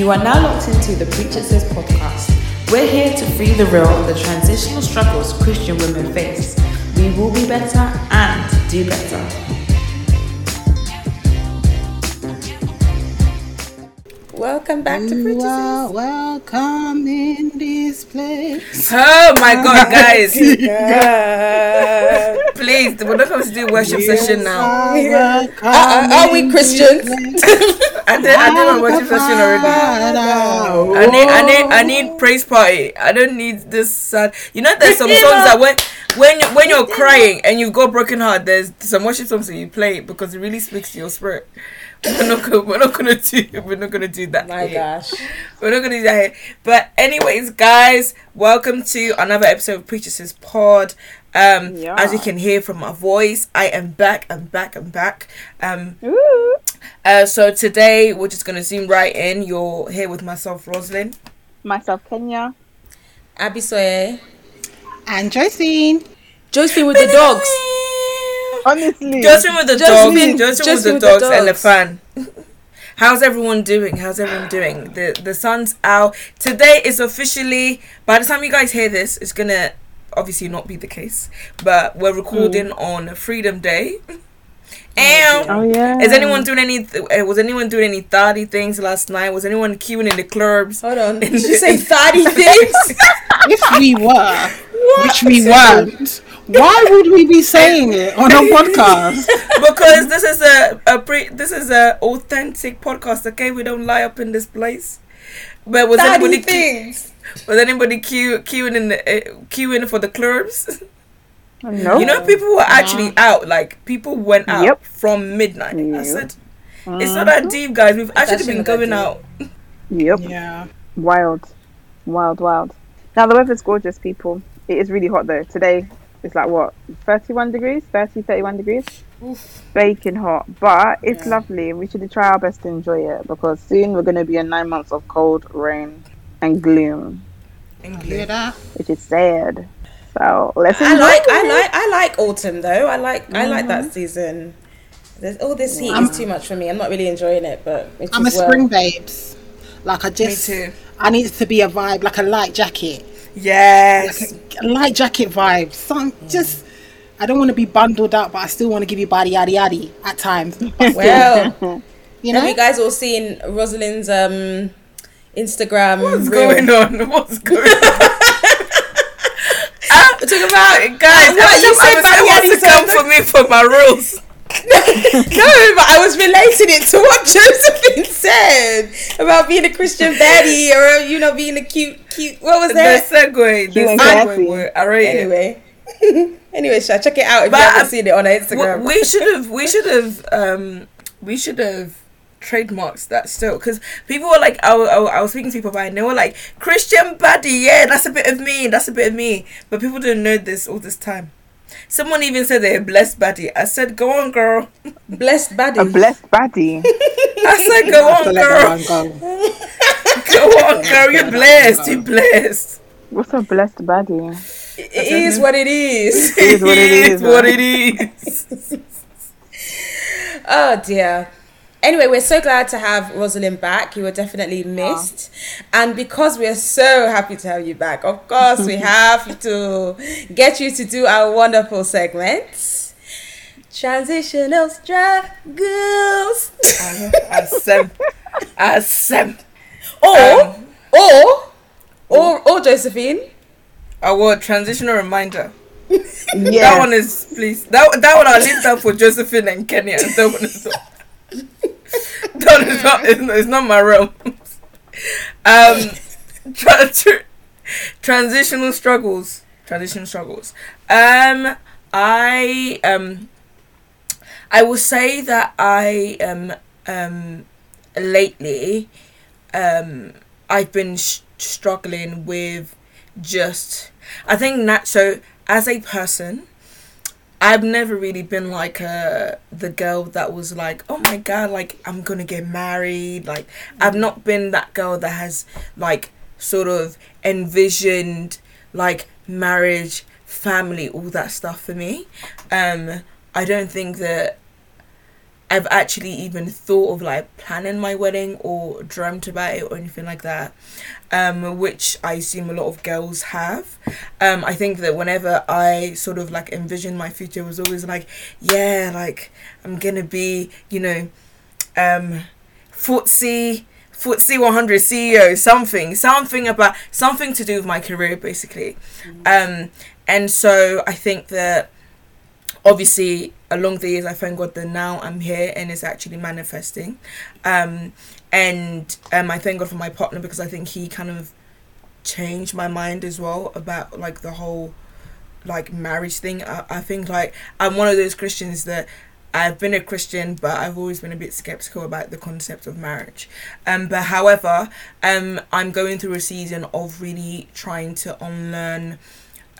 You are now locked into the Preacher Says podcast. We're here to free the real on the transitional struggles Christian women face. We will be better and do better. Welcome back to Preacher Says. welcome in this place. Oh my god, guys. Please, we're not going to do worship session now. Are Uh, are we Christians? I did, I did my session already. I need, I need, I need praise party. I don't need this sad. You know, there's some songs that when, when, when you're crying and you've got broken heart, there's some worship songs that you play because it really speaks to your spirit. We're not gonna, we're not gonna do, we're not gonna do that. My here. gosh. We're not gonna do that here. But anyways, guys, welcome to another episode of Preachers Pod. Um, Yeah. as you can hear from my voice, I am back. I'm back. I'm back. Um, Ooh. uh, so today we're just gonna zoom right in. You're here with myself, Roslyn. Myself, Kenya. Abisoye. And Josephine. Josephine with the dogs. Honestly. Josephine with the Josephine- dogs. Josephine Josephine with the with the dogs and the fan. How's everyone doing? How's everyone doing? The the sun's out. Today is officially by the time you guys hear this, it's gonna obviously not be the case. But we're recording on Freedom Day. And oh, yeah. is anyone doing any uh, was anyone doing any thotty things last night? Was anyone queuing in the clubs? Hold on. Did you say 30 things? If we were, which we weren't, why would we be saying it on a podcast? because this is a, a pre this is a authentic podcast, okay? We don't lie up in this place. But was 30 anybody things. Was anybody queue, queuing in the uh, queuing for the clubs? No. You know, people were actually out. Like people went out Yep. from midnight. I Yep. said, it's not that deep, guys. We've actually actually been going out. Yep. Yeah. Wild. Wild, wild. Now, the weather's gorgeous, people. It is really hot, though. Today, it's like what? 31 degrees? 30, 31 degrees? Baking hot. But it's Yeah. lovely. and We should try our best to enjoy it because soon we're going to be in nine months of cold, rain, and gloom, Hear that? which is sad. So let's I like it. I like I like autumn though. I like I like that season. There's, all this heat is too much for me. I'm not really enjoying it, but it's I'm a just well. spring babes. Like I just, too. I need it to be a vibe, like a light jacket, Yes. a light jacket vibe. Some just, I don't want to be bundled up, but I still want to give you body yaddy yaddy at times. Well, You have you guys all seen Rosalind's um Instagram? What's reel? going on? What's going on? We're talking about Guys, what you time said I about say wants Yanni to come for me for my rules. No, but I was relating it to what Josephine said about being a Christian baddie or you know being a cute cute. What was The that? segue, the Cute and segue classy. word. I rate. Anyway, anyway, shall I check it out if But you haven't I- seen it on her W- Instagram? We should have, we should have, um, we should have trademarks that still because people were like, I, I, I was speaking to people about it and they were like, Christian buddy, yeah, that's a bit of me, that's a bit of me. But people didn't know this all this time. Someone even said they're blessed buddy. I said, go on, girl. Blessed baddie. A blessed baddie. I said, go I have to on, girl. that go. Go on, girl. You're blessed. You're blessed. What's a blessed baddie? it is what it is. It is what it is, it is, what it is. Oh dear. Anyway, we're so glad to have Rosalind back. You were definitely missed. And because we're so happy to have you back, of course, we have to get you to do our wonderful segments. Transitional struggles. Asem. Asem. Or, Um, or, or, or Josephine. Our transitional reminder. That one is please. That that one I'll leave that for Josephine and Kenya. That one is one is not. It's not, it's not my realm. Um, tra- tra- transitional struggles. Transitional struggles. Um, I um, I will say that I um um lately um I've been sh- struggling with just I think that so as a person I've never really been like uh the girl that was like oh my god like I'm gonna get married like I've not been that girl that has like sort of envisioned like marriage family all that stuff for me um I don't think that I've actually even thought of like planning my wedding or dreamt about it or anything like that. Um, which I assume a lot of girls have. Um, I think that whenever I sort of like envision my future, was always like, yeah, like I'm gonna be, you know, um, FTSE FTSE 100 CEO, something, something about something to do with my career, basically. Mm-hmm. Um, and so I think that obviously along the years I thank God that now I'm here and it's actually manifesting. Um, and um, I thank God for my partner because I think he kind of changed my mind as well about like the whole like marriage thing. I, I think like I'm one of those Christians that I've been a Christian, but I've always been a bit skeptical about the concept of marriage. Um, but however, um, I'm going through a season of really trying to unlearn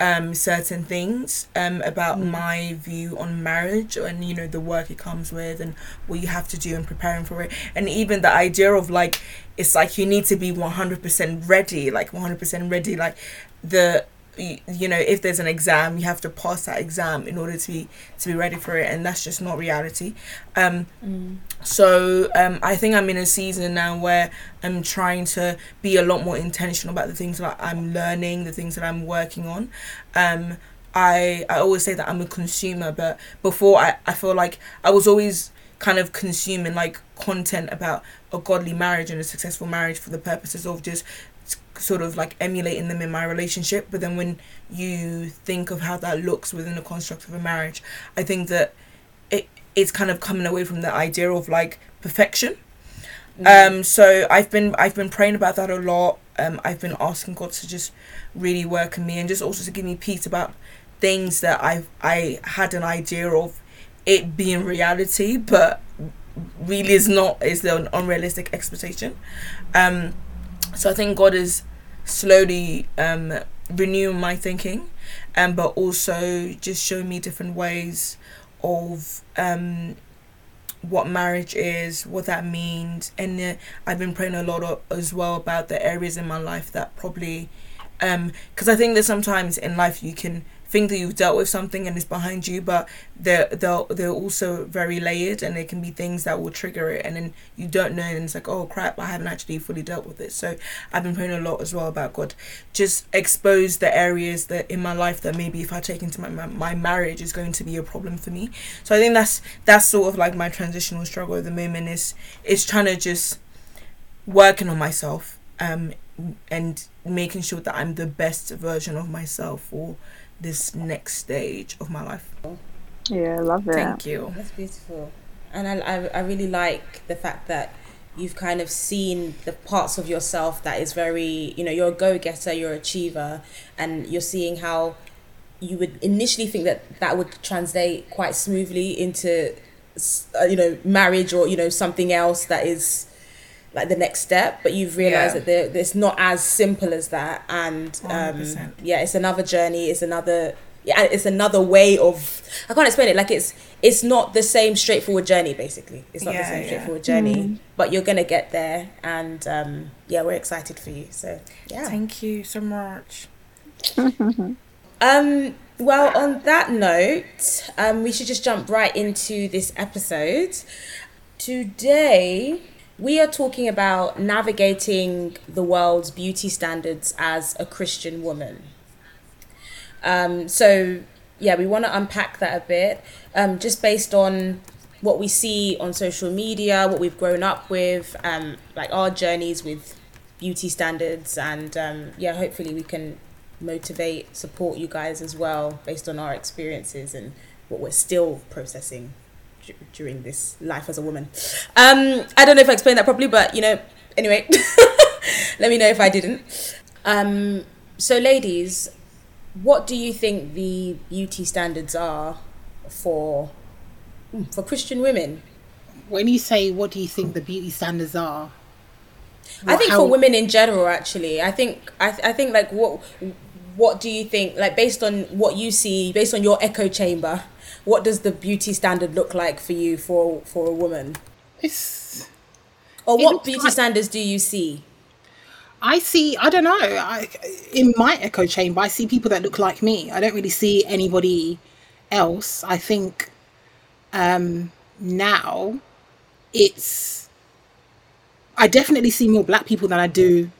um, certain things um, about mm. my view on marriage and you know the work it comes with and what you have to do in preparing for it and even the idea of like it's like you need to be 100% ready like 100% ready like the you know if there's an exam you have to pass that exam in order to be to be ready for it and that's just not reality um mm. so um i think i'm in a season now where i'm trying to be a lot more intentional about the things that i'm learning the things that i'm working on um i i always say that i'm a consumer but before i i feel like i was always kind of consuming like content about a godly marriage and a successful marriage for the purposes of just sort of like emulating them in my relationship. But then when you think of how that looks within the construct of a marriage i think that it it's kind of coming away from the idea of like perfection. Mm. um so i've been i've been praying about that a lot. Um i've been asking god to just really work in me and just also to give me peace about things that i i had an idea of it being reality but really is not is an unrealistic expectation. Um so I think God is slowly um, renewing my thinking, um, but also just show me different ways of um, what marriage is, what that means, and uh, I've been praying a lot of, as well about the areas in my life that probably, because um, I think that sometimes in life you can think that you've dealt with something and it's behind you, but they're they're they're also very layered and there can be things that will trigger it and then you don't know and it's like, oh crap, I haven't actually fully dealt with it. So I've been praying a lot as well about God. Just expose the areas that in my life that maybe if I take into my my marriage is going to be a problem for me. So I think that's that's sort of like my transitional struggle at the moment is is trying to just working on myself um and making sure that I'm the best version of myself or this next stage of my life. Yeah, I love it. Thank you. That's beautiful. And I, I, I really like the fact that you've kind of seen the parts of yourself that is very, you know, you're a go getter, you're an achiever, and you're seeing how you would initially think that that would translate quite smoothly into, uh, you know, marriage or, you know, something else that is like the next step but you've realized yeah. that it's not as simple as that. And um, yeah it's another journey it's another yeah it's another way of i can't explain it. Like it's it's not the same straightforward journey basically. It's not yeah, the same yeah. straightforward journey mm. but you're gonna get there. And um, yeah we're excited for you. So yeah. Thank you so much. Um well on that note um we should just jump right into this episode. Today we are talking about navigating the world's beauty standards as a Christian woman. Um, so, yeah, we want to unpack that a bit, um, just based on what we see on social media, what we've grown up with, um, like our journeys with beauty standards, and um, yeah, hopefully we can motivate, support you guys as well based on our experiences and what we're still processing during this life as a woman. Um, I don't know if I explained that properly, but you know, anyway, let me know if I didn't. Um, so, ladies, what do you think the beauty standards are for hmm, for Christian women? When you say what do you think the beauty standards are? What, I think how... for women in general, actually, I think I, th- I think like what what do you think like based on what you see based on your echo chamber what does the beauty standard look like for you for for a woman? It's or what beauty like, standards do you see? I see. I don't know. I, in my echo chamber, I see people that look like me. I don't really see anybody else. I think um, now it's I definitely see more black people than I do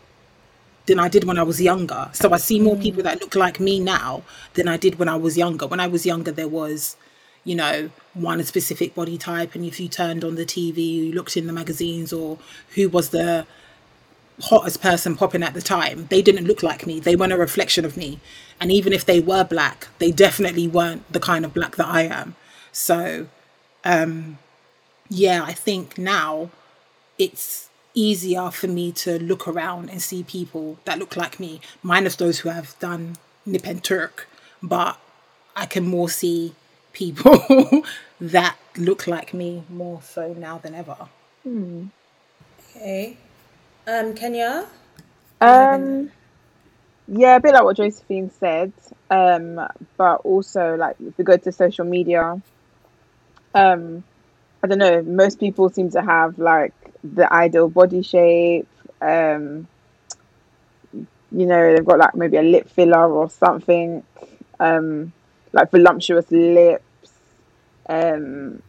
than I did when I was younger. So I see more people that look like me now than I did when I was younger. When I was younger, there was, you know, one specific body type, and if you turned on the TV, you looked in the magazines, or who was the hottest person popping at the time, they didn't look like me. They weren't a reflection of me. And even if they were black, they definitely weren't the kind of black that I am. So, um, yeah, I think now it's easier for me to look around and see people that look like me, minus those who have done Nip and Tuck. But I can more see people that look like me more so now than ever. Okay. Um, Kenya? Um, yeah, a bit like what Josephine said. Um, but also like if we go to social media, um, I don't know. Most people seem to have like the ideal body shape. Um, you know, they've got like maybe a lip filler or something. Um, like voluptuous lips. Um,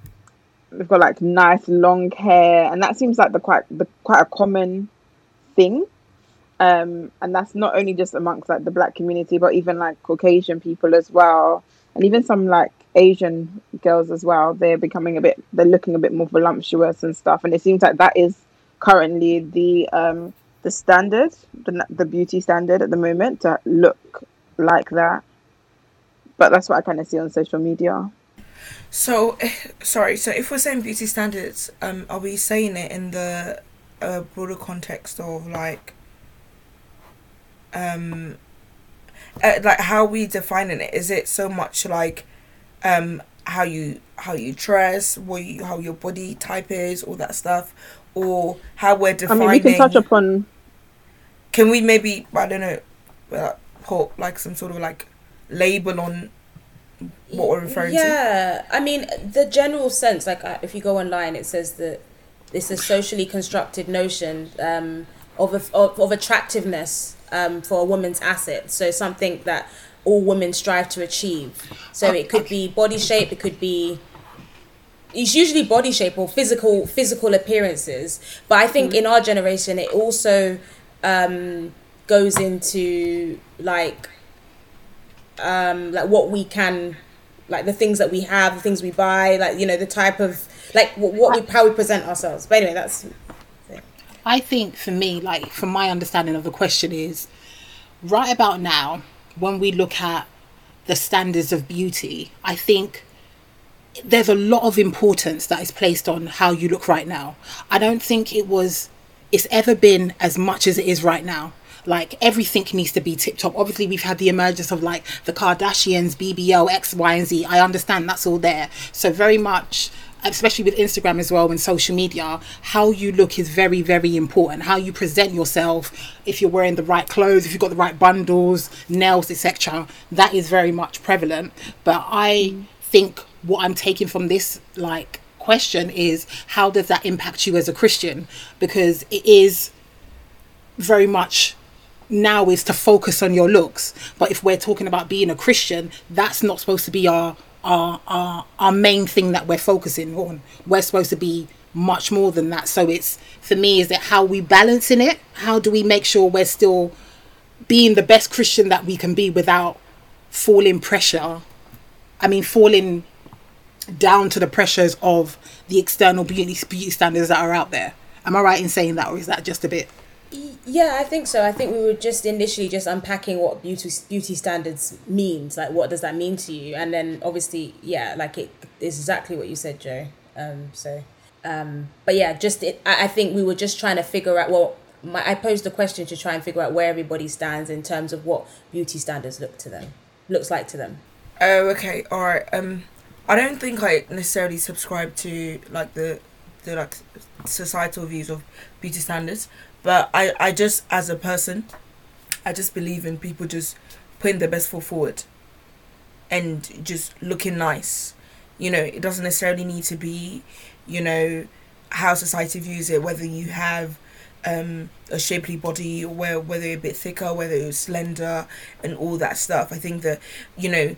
they've got like nice long hair, and that seems like the quite the quite a common thing. Um, and that's not only just amongst like the black community, but even like Caucasian people as well, and even some like Asian girls as well. They're becoming a bit, they're looking a bit more voluptuous and stuff, and it seems like that is currently the um the standard, the the beauty standard at the moment to look like that. But that's what I kind of see on social media. So, eh, sorry. So, if we're saying beauty standards, um, are we saying it in the uh, broader context of like, um, uh, like how we defining it? Is it so much like, um, how you how you dress, what you, how your body type is, all that stuff, or how we're defining I mean, we can touch upon Can we maybe I don't know, uh, put like some sort of like label on what we're referring to? Yeah, I mean the general sense. Like uh, if you go online, it says that it's a socially constructed notion um, of, of of attractiveness um, for a woman's asset. So something that all women strive to achieve. So it could be body shape. It could be it's usually body shape or physical physical appearances but i think in our generation it also um goes into like um like what we can like the things that we have the things we buy like you know the type of like what, what we how we present ourselves but anyway that's I think for me, like from my understanding of the question is right about now, when we look at the standards of beauty, I think there's a lot of importance that is placed on how you look right now. I don't think it was it's ever been as much as it is right now. Like everything needs to be tip top. Obviously, we've had the emergence of like the Kardashians, BBL, X, Y, and Z. I understand that's all there. So very much, especially with Instagram as well and social media, how you look is very, very important. How you present yourself, if you're wearing the right clothes, if you've got the right bundles, nails, etc. That is very much prevalent. But I mm. think what I'm taking from this like question is how does that impact you as a Christian? Because it is very much now is to focus on your looks. But if we're talking about being a Christian, that's not supposed to be our our our, our main thing that we're focusing on. We're supposed to be much more than that. So it's for me, is it how we balancing it? How do we make sure we're still being the best Christian that we can be without falling pressure? I mean, falling down to the pressures of the external beauty beauty standards that are out there. Am I right in saying that, or is that just a bit? Yeah, I think so. I think we were just initially just unpacking what beauty beauty standards means. Like, what does that mean to you? And then obviously, yeah, like it is exactly what you said, Joe. Um, so, um, but yeah, just it, I, I think we were just trying to figure out. Well, my, I posed the question to try and figure out where everybody stands in terms of what beauty standards look to them, looks like to them. Oh, okay, all right. Um, I don't think I necessarily subscribe to like the the like societal views of beauty standards, but I I just as a person, I just believe in people just putting their best foot forward, and just looking nice. You know, it doesn't necessarily need to be, you know, how society views it. Whether you have um, a shapely body or where, whether you're a bit thicker, whether you're slender, and all that stuff. I think that, you know,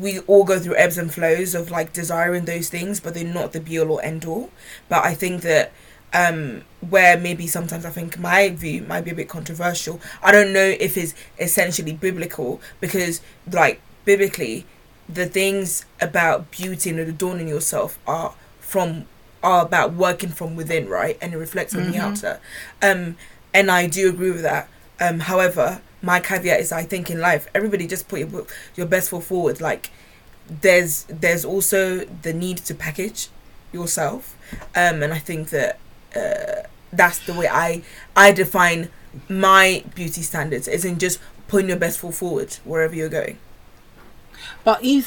we all go through ebbs and flows of like desiring those things, but they're not the be all or end all. But I think that um, where maybe sometimes I think my view might be a bit controversial. I don't know if it's essentially biblical because, like, biblically, the things about beauty and adorning yourself are from are about working from within, right? And it reflects on the outer. Um, and I do agree with that. Um, however, my caveat is I think in life, everybody just put your your best foot forward. Like, there's there's also the need to package yourself, um, and I think that uh, that's the way I I define my beauty standards. Isn't just putting your best foot forward wherever you're going. But he-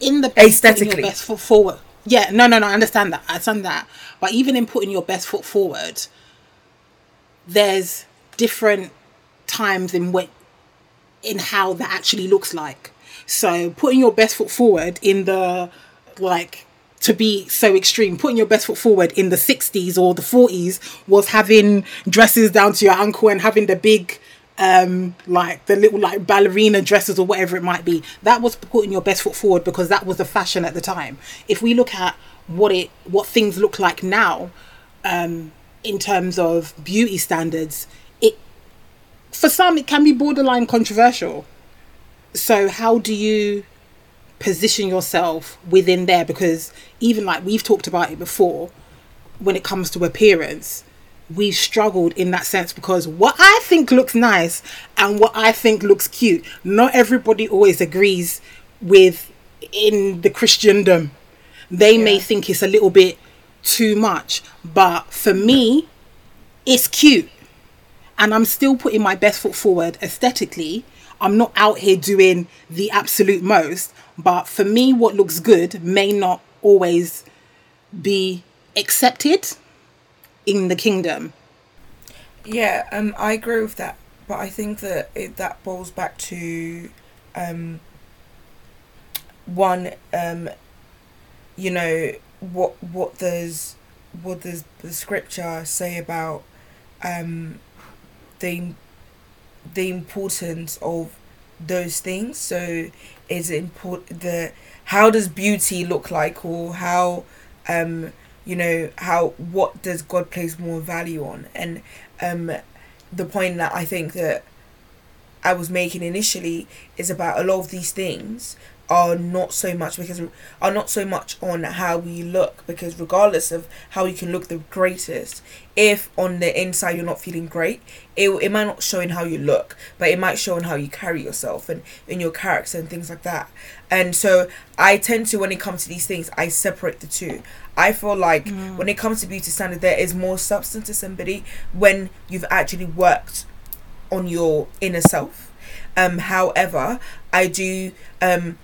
in the Aesthetically. best foot forward. Yeah, no, no, no. I understand that. I understand that. But even in putting your best foot forward, there's different times in what in how that actually looks like. So putting your best foot forward in the like to be so extreme, putting your best foot forward in the 60s or the 40s was having dresses down to your ankle and having the big um like the little like ballerina dresses or whatever it might be. That was putting your best foot forward because that was the fashion at the time. If we look at what it what things look like now um in terms of beauty standards it for some it can be borderline controversial. So how do you position yourself within there because even like we've talked about it before when it comes to appearance we've struggled in that sense because what I think looks nice and what I think looks cute, not everybody always agrees with in the Christendom. They may think it's a little bit too much, but for me, it's cute. And I'm still putting my best foot forward aesthetically. I'm not out here doing the absolute most, but for me, what looks good may not always be accepted in the kingdom. Yeah, um, I agree with that, but I think that it, that boils back to, um, one, um, you know, what what does what does the scripture say about, um, the the importance of those things. So, is important the how does beauty look like, or how, um, you know, how what does God place more value on, and um, the point that I think that I was making initially is about a lot of these things are not so much because are not so much on how we look because regardless of how you can look the greatest if on the inside you're not feeling great it, it might not show in how you look but it might show in how you carry yourself and in your character and things like that and so i tend to when it comes to these things i separate the two i feel like when it comes to beauty standard there is more substance to somebody when you've actually worked on your inner self. Um, however, I do. Um,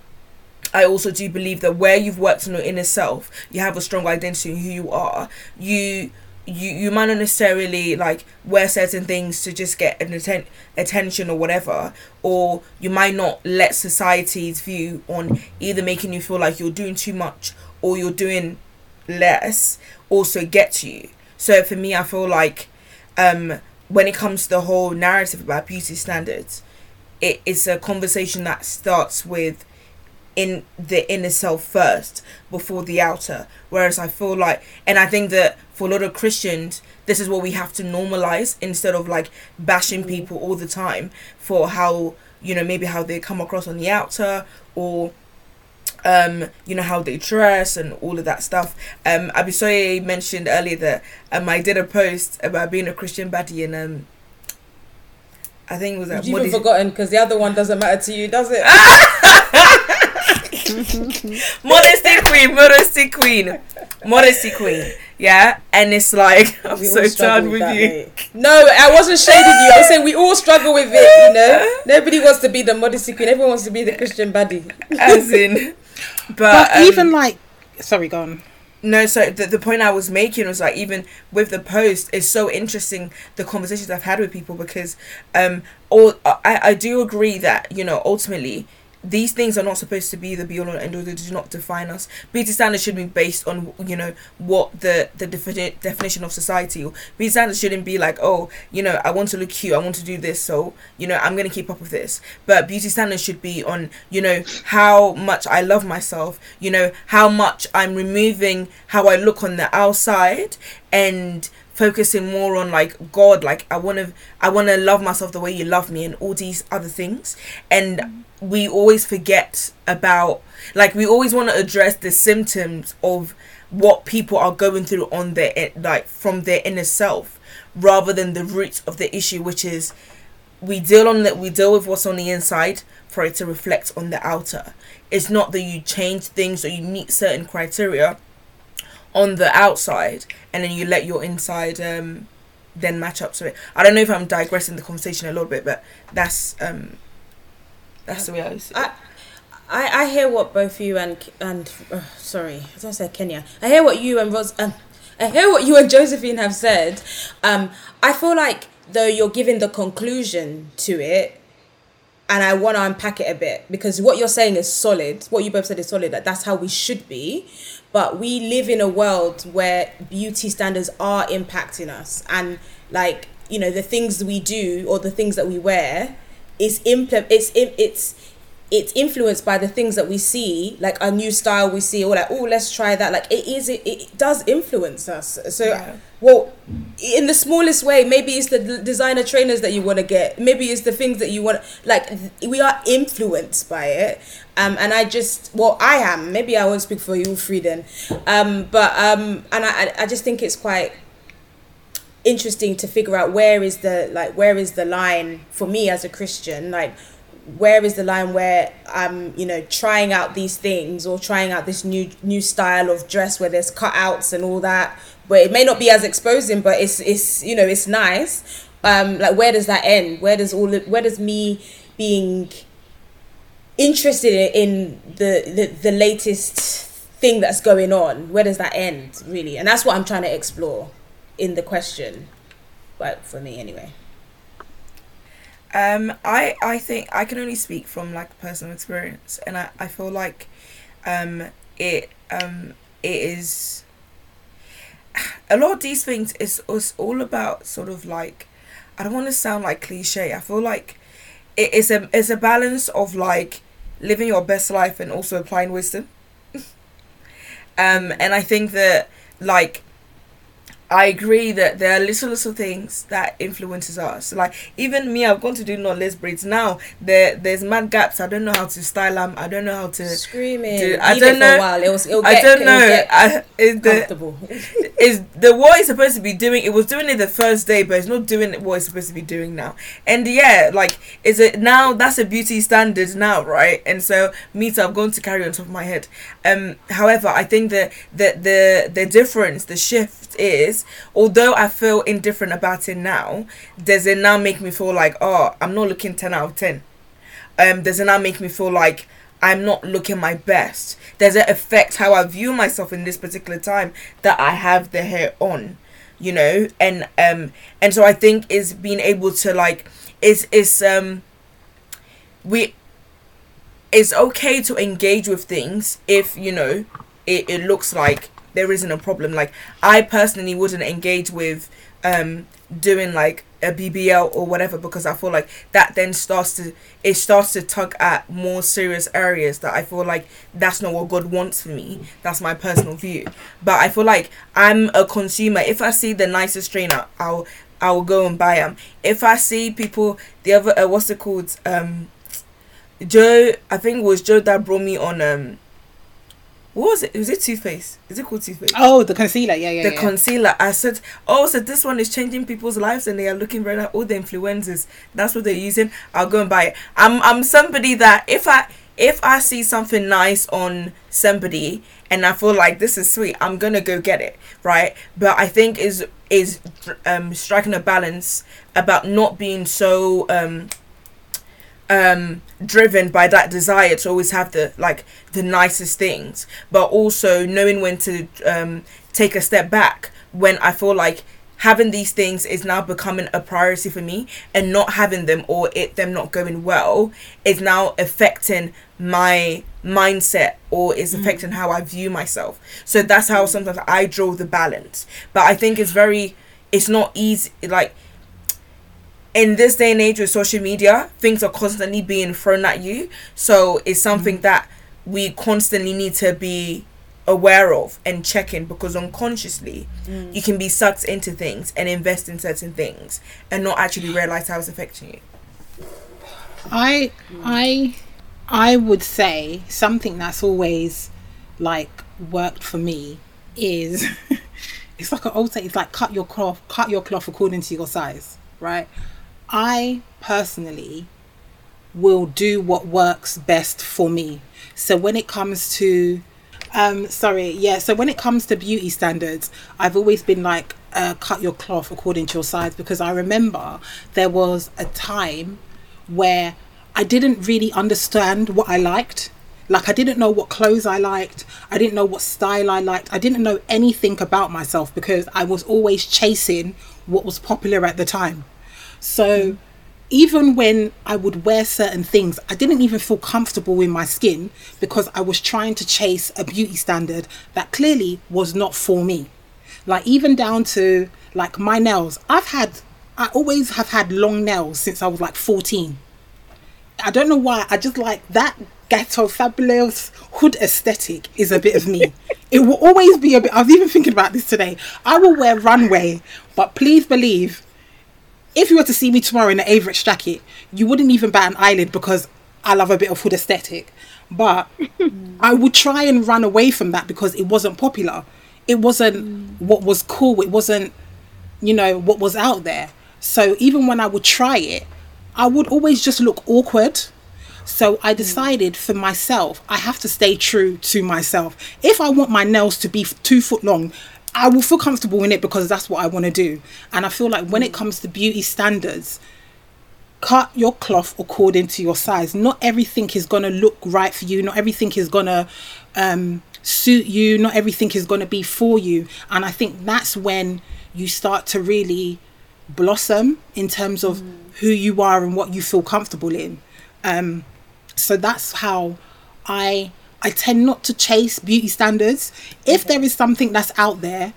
I also do believe that where you've worked on your inner self, you have a strong identity in who you are. You you you might not necessarily like wear certain things to just get an atten- attention or whatever, or you might not let society's view on either making you feel like you're doing too much or you're doing less also get to you. So for me, I feel like um, when it comes to the whole narrative about beauty standards, it, it's a conversation that starts with in the inner self first before the outer. Whereas I feel like, and I think that for a lot of Christians, this is what we have to normalize instead of like bashing people all the time for how you know maybe how they come across on the outer or um you know how they dress and all of that stuff um abisoye mentioned earlier that um i did a post about being a christian baddie and um i think it was that You've even forgotten because the other one doesn't matter to you, does it? modesty queen modesty queen modesty queen yeah and it's like i'm We so struggle done with that, you mate. No, I wasn't shading you. I was saying we all struggle with it. You know, nobody wants to be the modesty queen. Everyone wants to be the Christian baddie. as in but, But um, even like, sorry, go on. No, so the, the point I was making was like even with the post, it's so interesting the conversations I've had with people because um all I, I do agree that you know ultimately these things are not supposed to be the be all and end all. They do not define us. Beauty standards should be based on you know what the the defi- definition of society. Beauty standards shouldn't be like oh you know I want to look cute. I want to do this. So you know I'm gonna keep up with this. But beauty standards should be on you know how much I love myself. You know how much I'm removing how I look on the outside and focusing more on like god like i want to i want to love myself the way you love me and all these other things and we always forget about like we always want to address the symptoms of what people are going through on their like from their inner self rather than the root of the issue which is we deal on that we deal with what's on the inside for it to reflect on the outer. It's not that you change things or you meet certain criteria on the outside and then you let your inside um then match up to it. I don't know if i'm digressing the conversation a little bit but that's um that's the way i see it I, I, hear what both you and and uh, sorry, I don't say Kenya. I hear what you and Ros. Um, I hear what you and Josephine have said. Um, I feel like though you're giving the conclusion to it, and I want to unpack it a bit because what you're saying is solid. What you both said is solid. That that's how we should be. But we live in a world where beauty standards are impacting us, and like you know the things we do or the things that we wear is implement. It's it's it's influenced by the things that we see, like a new style we see, or like, oh, let's try that. Like it is, it, it does influence us. So, Yeah. well, in the smallest way, maybe it's the designer trainers that you want to get. Maybe it's the things that you want. Like we are influenced by it. Um, and I just, well, I am. Maybe I won't speak for you three then. Um, but um, and I- I just think it's quite interesting to figure out where is the like where is the line for me as a Christian like where is the line where I'm you know trying out these things or trying out this new new style of dress where there's cutouts and all that but it may not be as exposing but it's it's you know it's nice. Um like where does that end? Where does all where does me being interested in the, the the latest thing that's going on where does that end really? And that's what i'm trying to explore in the question but for me anyway Um, I I think I can only speak from like personal experience, and I, I feel like, um, it um it is. A lot of these things is is all about sort of like, I don't want to sound like cliche. I feel like, it is a it's a balance of like living your best life and also applying wisdom. um, and I think that like I agree that there are little little things that influences us. Like even me, I've gone to do knotless braids now. There there's mad gaps. I don't know how to style them. I don't know how to. screaming Dude, I Leave don't know. a while it was it'll I don't it'll know. get I, is the comfortable is the what it's supposed to be doing? It was doing it the first day, but it's not doing what it's supposed to be doing now. And yeah, like is it now? That's a beauty standard now, right? And so me too. I've gone to carry on top of my head. Um, however, I think that the the the difference, the shift is, although I feel indifferent about it now, does it now make me feel like oh, I'm not looking ten out of ten? Um, does it now make me feel like I'm not looking my best? Does it affect how I view myself in this particular time that I have the hair on? You know, and um, and so I think is being able to like is is um we it's okay to engage with things if you know it, it looks like there isn't a problem. Like i personally wouldn't engage with um doing like a bbl or whatever because i feel like that then starts to it starts to tug at more serious areas that i feel like that's not what god wants for me. That's my personal view. But i feel like i'm a consumer. If i see the nicest trainer i'll i'll go and buy them if i see people the other uh, what's it called um Joe, I think it was Joe that brought me on. Um, what was it? Was it Too Faced? Is it called Too Faced? Oh, the concealer. Yeah, yeah, the yeah. concealer. I said, oh, so this one is changing people's lives, and they are looking right at all the influencers. That's what they're using. I'll go and buy it. I'm I'm somebody that if I if I see something nice on somebody and I feel like this is sweet, I'm gonna go get it, right? But I think is is um striking a balance about not being so um um driven by that desire to always have the like the nicest things but also knowing when to um take a step back when i feel like having these things is now becoming a priority for me and not having them or it them not going well is now affecting my mindset or is affecting how I view myself. So that's how sometimes I draw the balance. But I think it's very it's not easy like in this day and age with social media, things are constantly being thrown at you. So it's something mm. that we constantly need to be aware of and checking because unconsciously mm. you can be sucked into things and invest in certain things and not actually realize how it's affecting you. I I I would say something that's always like worked for me is it's like an old saying, it's like cut your cloth cut your cloth according to your size, right? I personally will do what works best for me. So when it comes to um sorry, yeah, so when it comes to beauty standards, I've always been like uh, cut your cloth according to your size because I remember there was a time where I didn't really understand what I liked. Like I didn't know what clothes I liked. I didn't know what style I liked. I didn't know anything about myself because I was always chasing what was popular at the time. So even when I would wear certain things, I didn't even feel comfortable in my skin because I was trying to chase a beauty standard that clearly was not for me. Like even down to like my nails. I've had I always have had long nails since I was like 14. I don't know why. I just like that ghetto fabulous hood aesthetic is a bit of me. it will always be a bit. I was even thinking about this today. I will wear runway, but please believe, if you were to see me tomorrow in an Avirex jacket, you wouldn't even bat an eyelid because I love a bit of hood aesthetic. But I would try and run away from that because it wasn't popular. It wasn't mm. what was cool. It wasn't, you know, what was out there. So even when I would try it, I would always just look awkward. So I mm. decided for myself, I have to stay true to myself. If I want my nails to be two foot long, I will feel comfortable in it because that's what I want to do. And I feel like when it comes to beauty standards, cut your cloth according to your size. Not everything is going to look right for you. Not everything is going to um, suit you. Not everything is going to be for you. And I think that's when you start to really blossom in terms of who you are and what you feel comfortable in. Um, so that's how I I tend not to chase beauty standards. If there is something that's out there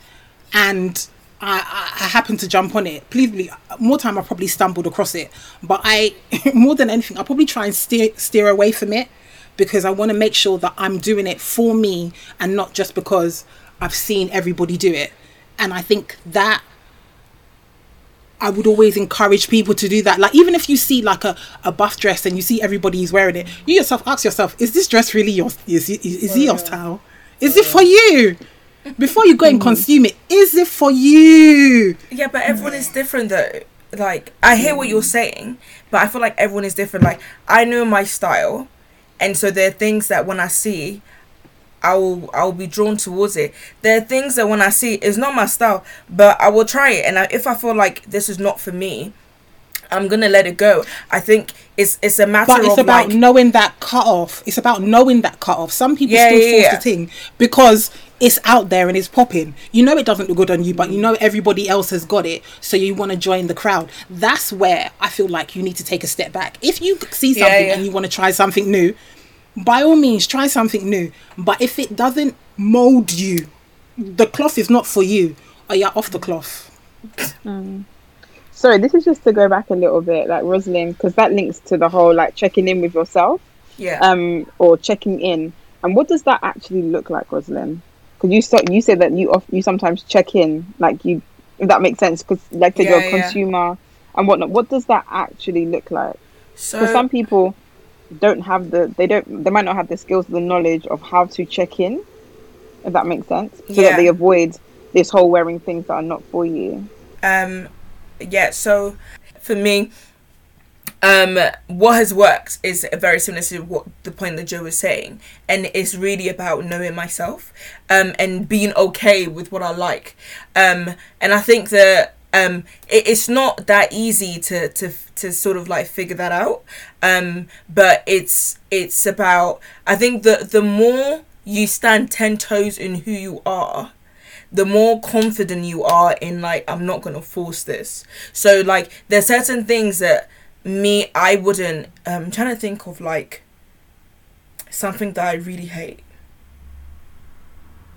and I, I, I happen to jump on it, please believe more time I probably stumbled across it. But I more than anything, I probably try and steer steer away from it because I want to make sure that I'm doing it for me and not just because I've seen everybody do it. And I think that I would always encourage people to do that. Like even if you see like a, a buff dress and you see everybody is wearing it, you yourself ask yourself, is this dress really yours? Is it, is, is it your style? Is it for you? Before you go and mm. consume it, is it for you? Yeah, but everyone is different though. Like I hear what you're mm. saying, but I feel like everyone is different. Like I know my style, and so there are things that when I see, I will I will be drawn towards it. There are things that when I see it's not my style, but I will try it. And I, if I feel like this is not for me, I'm gonna let it go. I think it's it's a matter But it's of about like knowing that cut off. It's about knowing that cut off. Some people Yeah, still yeah, force yeah. the thing because it's out there and it's popping. You know it doesn't look good on you, but you know everybody else has got it, so you want to join the crowd. That's where I feel like you need to take a step back. If you see something and you want to try something new, by all means try something new. But if it doesn't mold you, the cloth is not for you. Or you're off the cloth. Sorry, this is just to go back a little bit, like Rosalind, because that links to the whole like checking in with yourself, yeah. um, or checking in. And what does that actually look like, Rosalind? Because you so, you said that you off, you sometimes check in, like you, if that makes sense, because like you're Yeah, a yeah. consumer and whatnot. What does that actually look like? so Because some people don't have the, they don't, they might not have the skills, the knowledge of how to check in, if that makes sense, so Yeah. that they avoid this whole wearing things that are not for you. um yeah so for me um what has worked is very similar to what the point that joe was saying and it's really about knowing myself um and being okay with what i like um and i think that um it, it's not that easy to to to sort of like figure that out um but it's it's about i think that the more you stand 10 toes in who you are the more confident you are in like I'm not gonna force this. So like there's certain things that me I wouldn't. Um, I'm trying to think of like something that I really hate.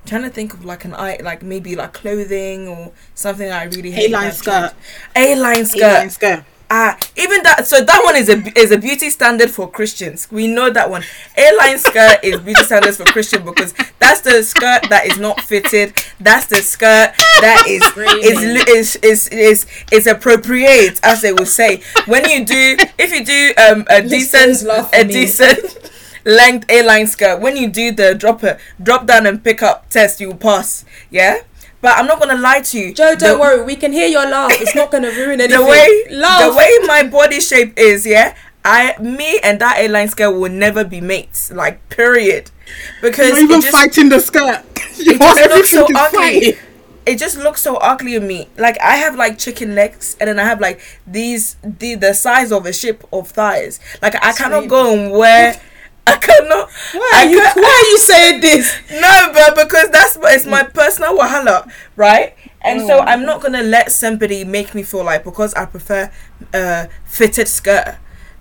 Trying to think of like an eye, like maybe like clothing or something I really hate. A-line and I've tried- skirt. A-line skirt. A-line skirt. Ah, even that. So that one is a is a beauty standard for Christians. We know that one. A-line skirt is beauty standards for Christian because that's the skirt that is not fitted. That's the skirt that is is is is is, is appropriate, as they will say. When you do, if you do um a Listeners decent laugh a me. decent length A-line skirt, when you do the drop it, drop down and pick up test, you will pass. Yeah. But I'm not gonna lie to you. Joe, don't The- worry. We can hear your laugh. It's not going to ruin anything. the way laugh. the way my body shape is, yeah, I me and that A-line skirt will never be mates. Like period. Because You're even just, fighting the skirt. You it just looks so to ugly. fight. It just looks so ugly on me. Like I have like chicken legs, and then I have like these the the size of a ship of thighs. Like I cannot go and wear. I cannot. Why I are, you, can't- why are you saying this? no, but because that's what it's my personal wahala, right? And so I'm not gonna let somebody make me feel like because I prefer uh fitted skirt.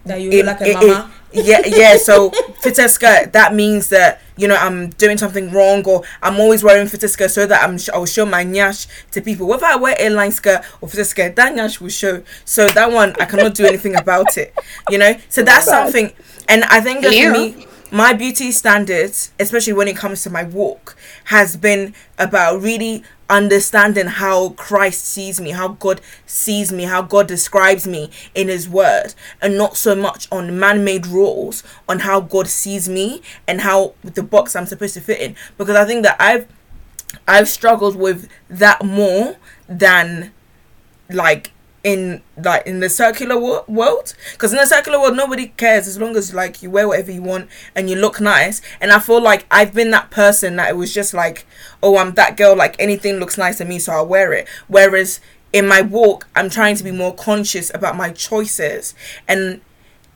That you it- look like a it- it- mama. Yeah, yeah. So fitted skirt that means that you know I'm doing something wrong, or I'm always wearing fitted skirt so that I'm sh- I'll show my nyash to people. Whether I wear A-line skirt or fitted skirt, that nyash will show. So that one I cannot do anything about it. You know. So that's something, and I think that for me, my beauty standards, especially when it comes to my walk, has been about really understanding how Christ sees me, how God sees me, how God describes me in His Word, and not so much on man made rules on how God sees me and how the box I'm supposed to fit in. Because I think that I've I've struggled with that more than like in like in the circular wo- world? Because in the circular world nobody cares as long as like you wear whatever you want and you look nice. And i feel like i've been that person that it was just like oh i'm that girl like anything looks nice to me so i'll wear it. Whereas in my walk i'm trying to be more conscious about my choices. And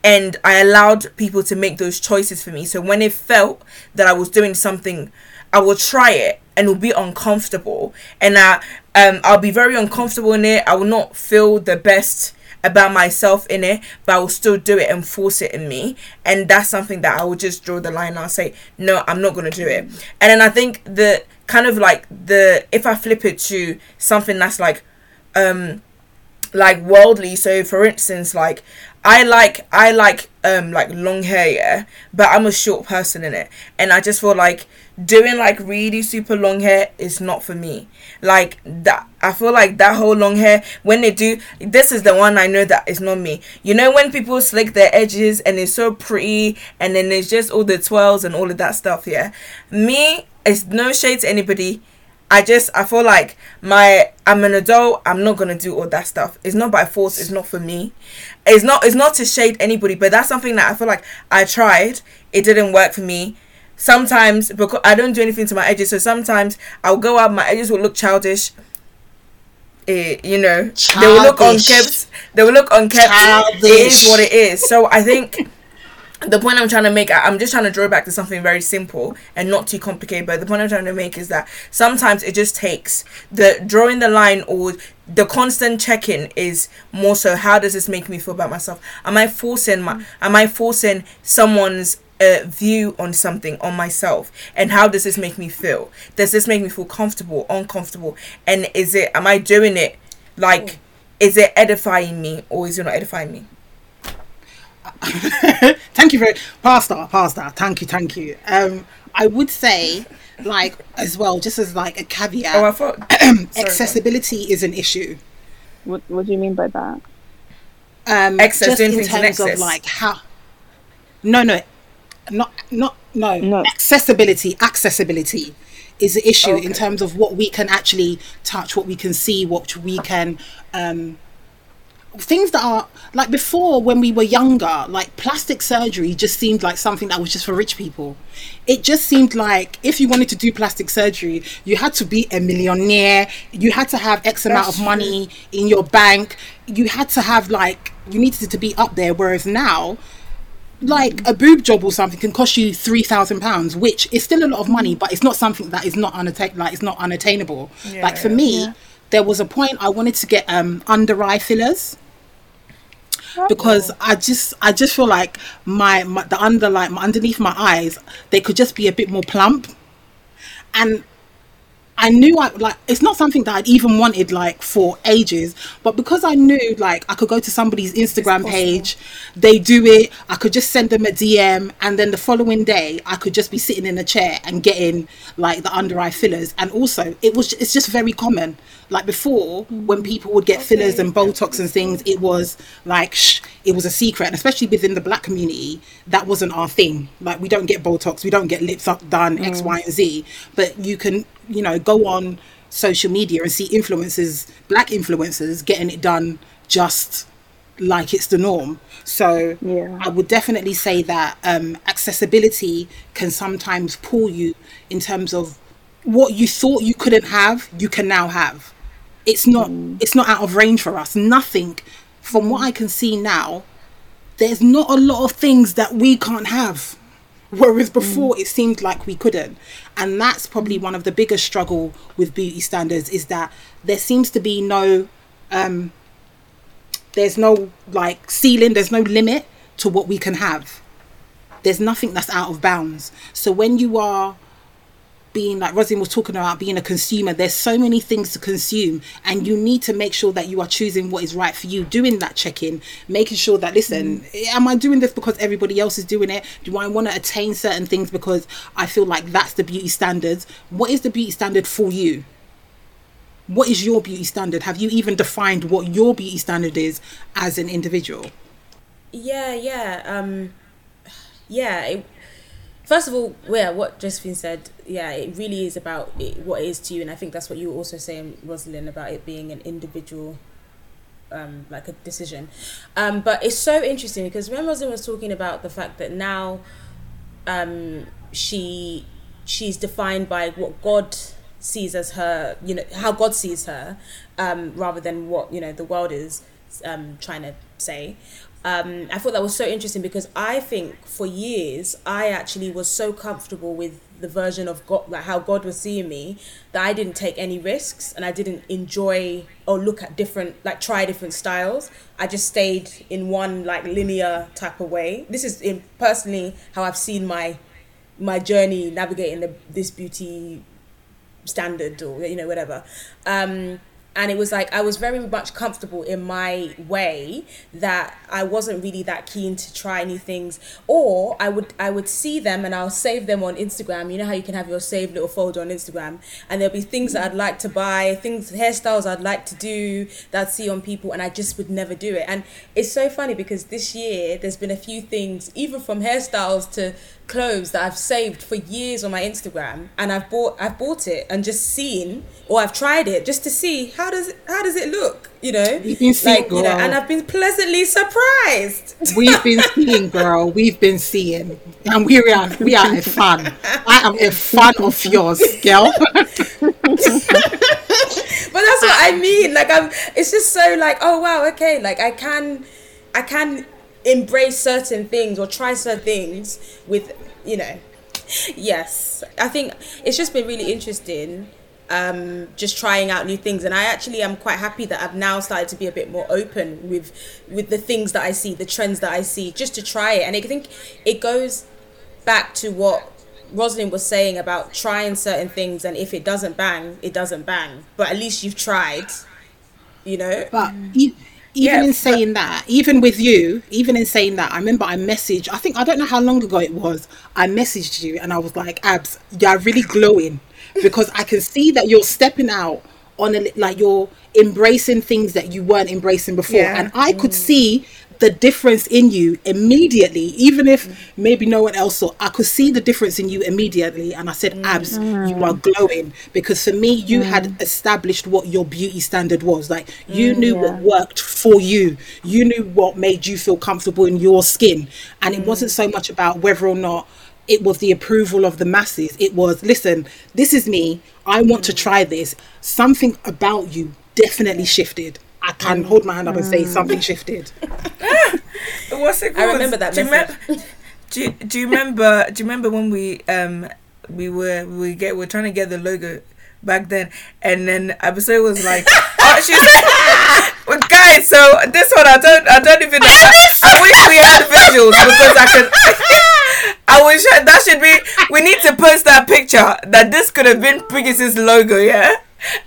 and I allowed people to make those choices for me. So when it felt that I was doing something, I will try it and it'll be uncomfortable, and I um I'll be very uncomfortable in it. I will not feel the best about myself in it, but I will still do it and force it in me, and that's something that I will just draw the line. and I'll say no, I'm not gonna do it, and then I think the kind of like the if I flip it to something that's like um like worldly so for instance like i like i like um like long hair yeah but i'm a short person in it and i just feel like doing like really super long hair is not for me like that i feel like that whole long hair when they do this is the one i know that is not me you know when people slick their edges and it's so pretty and then there's just all the twirls and all of that stuff yeah me it's no shade to anybody I just I feel like my I'm an adult. I'm not gonna do all that stuff. It's not by force. It's not for me. It's not it's not to shade anybody, but that's something that I feel like I tried. It didn't work for me. Sometimes because I don't do anything to my edges, so sometimes I'll go out. My edges will look childish. Eh, you know, they will look Childish. unkept. They will look unkept. It is what it is. So I think the point I'm trying to make, I'm just trying to draw back to something very simple and not too complicated. But the point I'm trying to make is that sometimes it just takes the drawing the line or the constant checking is more so how does this make me feel about myself? Am I forcing my? Am I forcing someone's uh, view on something on myself? And how does this make me feel? Does this make me feel comfortable, uncomfortable? And is it? Am I doing it like? Is it edifying me or is it not edifying me? thank you very pastor pastor thank you thank you um i would say like as well just as like a caveat Oh, I thought. sorry, accessibility is an issue What What do you mean by that? um Excess, just in things in terms of like how no no not not no, No. accessibility accessibility is the issue Okay. in terms of what we can actually touch what we can see what we can um things that are like before when we were younger like plastic surgery just seemed like something that was just for rich people it just seemed like if you wanted to do plastic surgery you had to be a millionaire you had to have x amount That's of money in your bank you had to have like you needed to be up there whereas now like a boob job or something can cost you three thousand pounds, which is still a lot of money, but it's not something that is not unatta- like it's not unattainable. like for me, there was a point I wanted to get um under eye fillers. Because I just I just feel like my, my the under like my, underneath my eyes they could just be a bit more plump, and I knew I like it's not something that I'd even wanted like for ages, but because I knew like I could go to somebody's Instagram page, they do it, I could just send them a DM and then the following day I could just be sitting in a chair and getting like the under eye fillers. And also it was it's just very common. Like before mm. when people would get fillers and botox and things it was like shh, it was a secret. And especially within the black community that wasn't our thing. Like we don't get botox, we don't get lips up done X mm. Y and Z, but you can you know go on social media and see influencers black influencers getting it done just like it's the norm. So Yeah. i would definitely say that um, accessibility can sometimes pull you in terms of what you thought you couldn't have you can now have. It's not it's not out of range for us. Nothing from what i can see now there's not a lot of things that we can't have whereas before it seemed like we couldn't. And that's probably one of the biggest struggle with beauty standards is that there seems to be no um there's no like ceiling there's no limit to what we can have. There's nothing that's out of bounds. So when you are being like Rosin was talking about being a consumer, there's so many things to consume, and you need to make sure that you are choosing what is right for you, doing that check in, making sure that listen, am I doing this because everybody else is doing it? Do I want to attain certain things because I feel like that's the beauty standards? What is the beauty standard for you? What is your beauty standard? Have you even defined what your beauty standard is as an individual? Yeah, yeah, um, yeah. It, first of all, yeah, what Josephine said, yeah, it really is about it, what it is to you, and I think that's what you were also saying, Rosalind, about it being an individual, um, like a decision. Um, but it's so interesting because when Rosalind was talking about the fact that now, um, she she's defined by what God sees as her, you know, how God sees her, um, rather than what you know the world is um, trying to say. Um, I thought that was so interesting because I think for years I actually was so comfortable with the version of God, like how God was seeing me, that I didn't take any risks and I didn't enjoy or look at different, like try different styles. I just stayed in one like linear type of way. This is in personally how I've seen my my journey navigating the, this beauty standard or you know whatever um and it was like I was very much comfortable in my way that I wasn't really that keen to try new things. Or I would I would see them and I'll save them on Instagram. You know how you can have your saved little folder on Instagram? And there'll be things that I'd like to buy things hairstyles I'd like to do that I'd see on people and I just would never do it. And it's so funny because this year there's been a few things even from hairstyles to clothes that I've saved for years on my Instagram. And I've bought I've bought it and just seen or I've tried it just to see how does it how does it look you know You've been seeing, like you know girl. and I've been pleasantly surprised We've been seeing, girl. We've been seeing, and we are we are a fan. I am a fan of yours, girl. but that's what I mean like I'm it's just so like oh wow okay like I can I can embrace certain things or try certain things with you know yes I think it's just been really interesting um just trying out new things and I actually am quite happy that I've now started to be a bit more open with with the things that I see the trends that I see just to try it and I think it goes back to what Rosalind was saying about trying certain things and if it doesn't bang it doesn't bang but at least you've tried you know But even Yeah, in but- saying that, even with you, even in saying that, I remember I messaged. I think I don't know how long ago it was. I messaged you and I was like, "Abs, you're really glowing because I can see that you're stepping out on a like you're embracing things that you weren't embracing before." Yeah. And I could mm. see the difference in you immediately, even if maybe no one else saw. I could see the difference in you immediately, and I said, "Abs, you are mm. glowing." Because for me, you mm. had established what your beauty standard was. Like you knew what worked for you. You knew what made you feel comfortable in your skin, and it wasn't so much about whether or not it was the approval of the masses. It was, listen, this is me. I want to try this. Something about you definitely shifted I can hold my hand up and say something shifted. What's it called? I remember that do you, message. remem- do, you, do you remember? Do you remember when we um we were we get we're trying to get the logo back then, and then episode was like, oh, she said, well, guys. So this one I don't I don't even know. I, I wish we had visuals because I could. I wish that should be. We need to post that picture that this could have been Priggis's logo, yeah.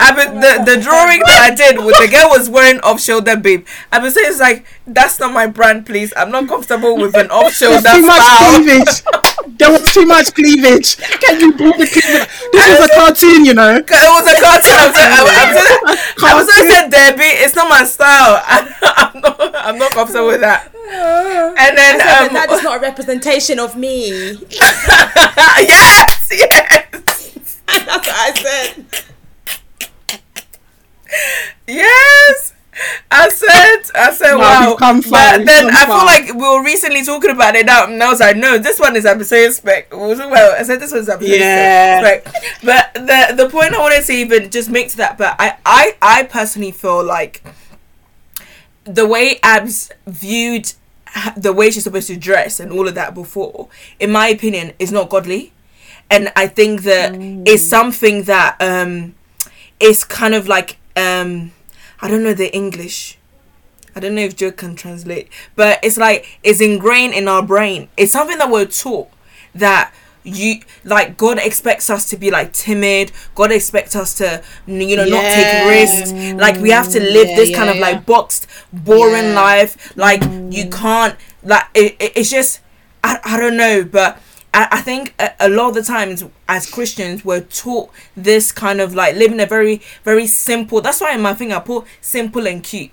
I mean, the the drawing that I did with the girl was wearing off shoulder babe. I was saying it's like that's not my brand, please. I'm not comfortable with an off shoulder There's too much style. cleavage. There was too much cleavage. Can you pull the cleavage? This was a cartoon, you know. It was a cartoon. I'm saying, I'm, I'm saying, I was going to say Debbie. It's not my style. I, am not. I'm not comfortable with that. And then said, um, that is not a representation of me. yes, yes, That's what I said. yes. I said, I said, No, wow. come far, But then I feel far. like we were recently talking about it now, and I was like, no, this one is episode spec. We were talking about, I said this one's episode Yeah. spec. But the the point I wanted to even just make to that, but I I I personally feel like the way Abs viewed the way she's supposed to dress and all of that before, in my opinion, is not godly. And I think that it's something that um is kind of like um I don't know the English. I don't know if Joe can translate, but it's like it's ingrained in our brain. It's something that we're taught that you like God expects us to be like timid. God expects us to you know not take risks. Like we have to mm, live Yeah, this yeah, kind of like boxed, boring Yeah. life. Like you mm. can't like it, it- it's just I, I don't know, but I, I think a, a lot of the times as Christians we're taught this kind of like living a very very simple. That's why in my thing I put simple and cute.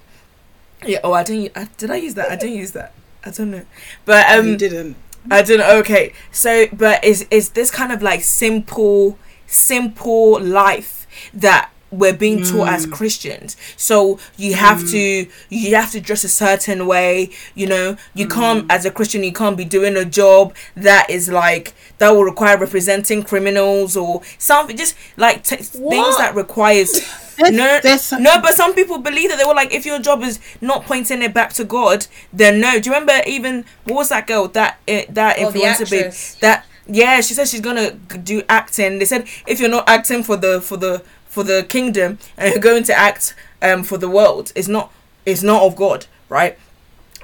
Yeah. Oh, I didn't. I, did I use that? I didn't use that. I don't know. But um, you didn't. I don't. Okay, so but is is this kind of like simple, simple life that we're being taught as Christians? So you have to you have to dress a certain way. You know, you can't as a Christian you can't be doing a job that is like that will require representing criminals or something. Just like t- things that requires. There's- No, there's- no, but some people believe that they were like, if your job is not pointing it back to God, then no. Do you remember even what was that girl that uh, that Oh, influencer babe that yeah she said she's gonna do acting. They said if you're not acting for the for the for the kingdom and you're going to act um for the world, it's not it's not of God, right?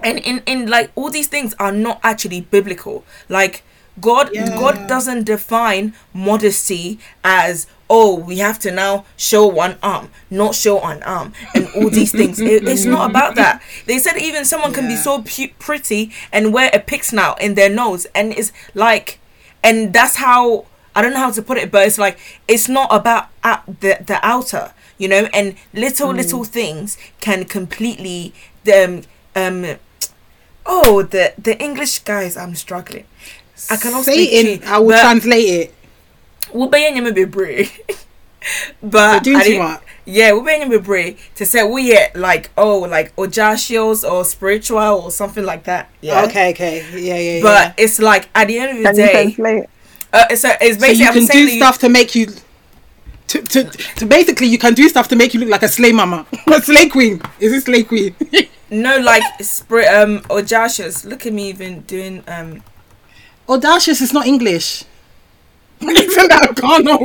And in in like all these things are not actually biblical. Like God Yeah. God doesn't define modesty as oh we have to now show one arm not show an arm and all these things it, it's not about that they said even someone can be so pu- pretty and wear a pig snout in their nose and it's like and that's how i don't know how to put it but it's like it's not about at the the outer you know and little little things can completely um um oh the the english guys i'm struggling i cannot Say it in. I will translate it. wobɛyɛ nneɛma bebree but You're doing I too didn't- much. yeah wobɛyɛ nneɛma bebree to say woyɛ like oh like ojashios or spiritual or something like that yeah Okay, okay, yeah, yeah, but yeah. it's like at the end of the Can day translate? Uh, so it's So basically you I'm can do that you- stuff to make you. To, to, to basically you can do stuff to make you look like a slay mama, a slay queen. Is it slay queen? no like spirit um ojashios look at me even doing um Audacious is not English. Isn't that Ghana?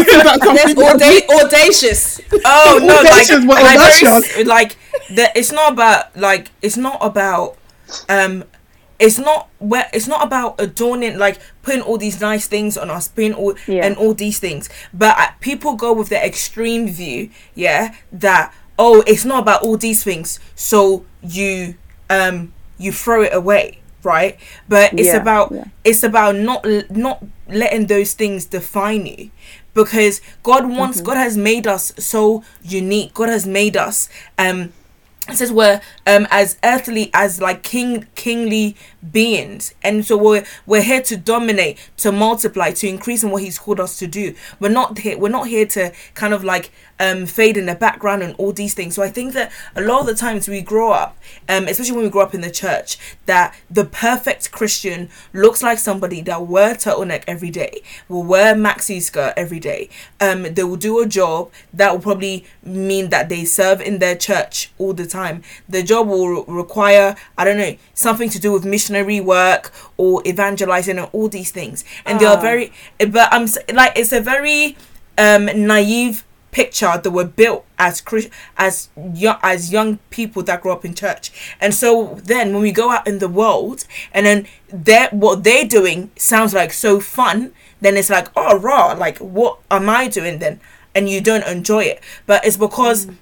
Isn't that something auda- audacious. Oh no, like, Audacious, like, very audacious. s- like the, it's not about like it's not about um it's not where it's not about adorning like putting all these nice things on us putting all Yeah. and all these things. But uh, people go with the extreme view yeah that oh it's not about all these things so you um you throw it away right? But it's Yeah, about yeah. it's about not not letting those things define you. Because god wants god has made us so unique. God has made us um it says we're um as earthly as like king kingly beings. And so we're we're here to dominate to multiply to increase in what he's called us to do. We're not here we're not here to kind of like um fade in the background and all these things. So i think that a lot of the times we grow up um especially when we grow up in the church that the perfect christian looks like somebody that wear turtleneck every day will wear maxi skirt every day. Um they will do a job that will probably mean that they serve in their church all the time. The job will require i don't know something to do with missionary work or evangelizing and all these things. And they are very but i'm like it's a very um naive picture that were built as as young as young people that grew up in church. And so then when we go out in the world and then that what they're doing sounds like so fun then it's like oh raw like what am i doing then? And you don't enjoy it. But it's because mm.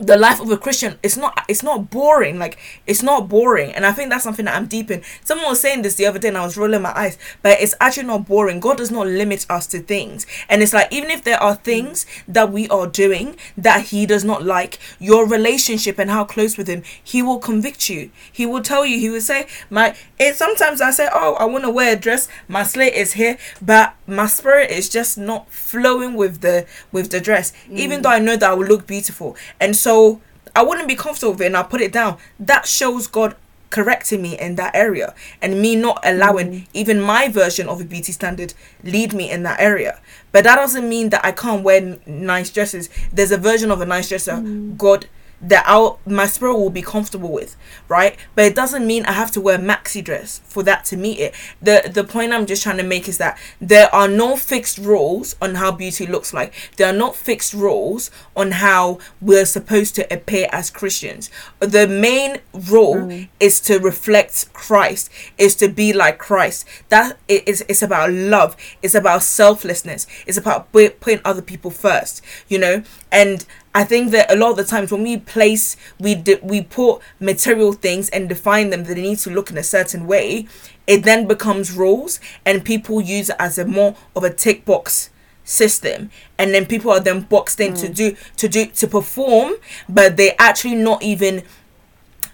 The life of a Christian it's not it's not boring like it's not boring. And I think that's something that I'm deep in. Someone was saying this the other day and I was rolling my eyes but it's actually not boring. God does not limit us to things. And it's like even if there are things that we are doing that he does not like your relationship and how close with him he will convict you. He will tell you. He will say my it sometimes I say oh I want to wear a dress. My slate is here but my spirit is just not flowing with the with the dress. Even mm. though I know that I will look beautiful. And so I wouldn't be comfortable with it and I'll put it down. That shows God correcting me in that area and me not allowing mm. even my version of a beauty standard lead me in that area. But that doesn't mean that I can't wear n- nice dresses. There's a version of a nice dress that mm. God that I'll, my spirit will be comfortable with, right? But it doesn't mean I have to wear maxi dress for that to meet it. The the point I'm just trying to make is that there are no fixed rules on how beauty looks like. There are not fixed rules on how we're supposed to appear as Christians. The main rule mm. is to reflect Christ, is to be like Christ. That it is it's about love. It's about selflessness. It's about putting other people first, you know? And I think that a lot of the times when we place, we de- we put material things and define them that they need to look in a certain way, it then becomes rules, and people use it as a more of a tick box system, and then people are then boxed in to mm. do to do to perform, but they're actually not even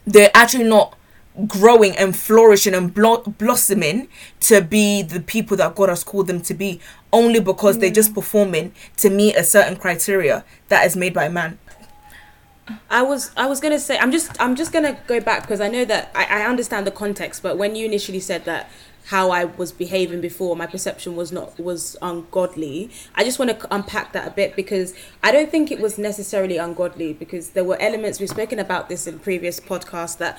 they're actually not growing and flourishing and blo- blossoming to be the people that God has called them to be only because they're just mm. performing to meet a certain criteria that is made by man. I was I was gonna say I'm just I'm just gonna go back because I know that I, I understand the context, but when you initially said that how I was behaving before, my perception was not was ungodly. I just want to unpack that a bit because I don't think it was necessarily ungodly because there were elements we've spoken about this in previous podcasts that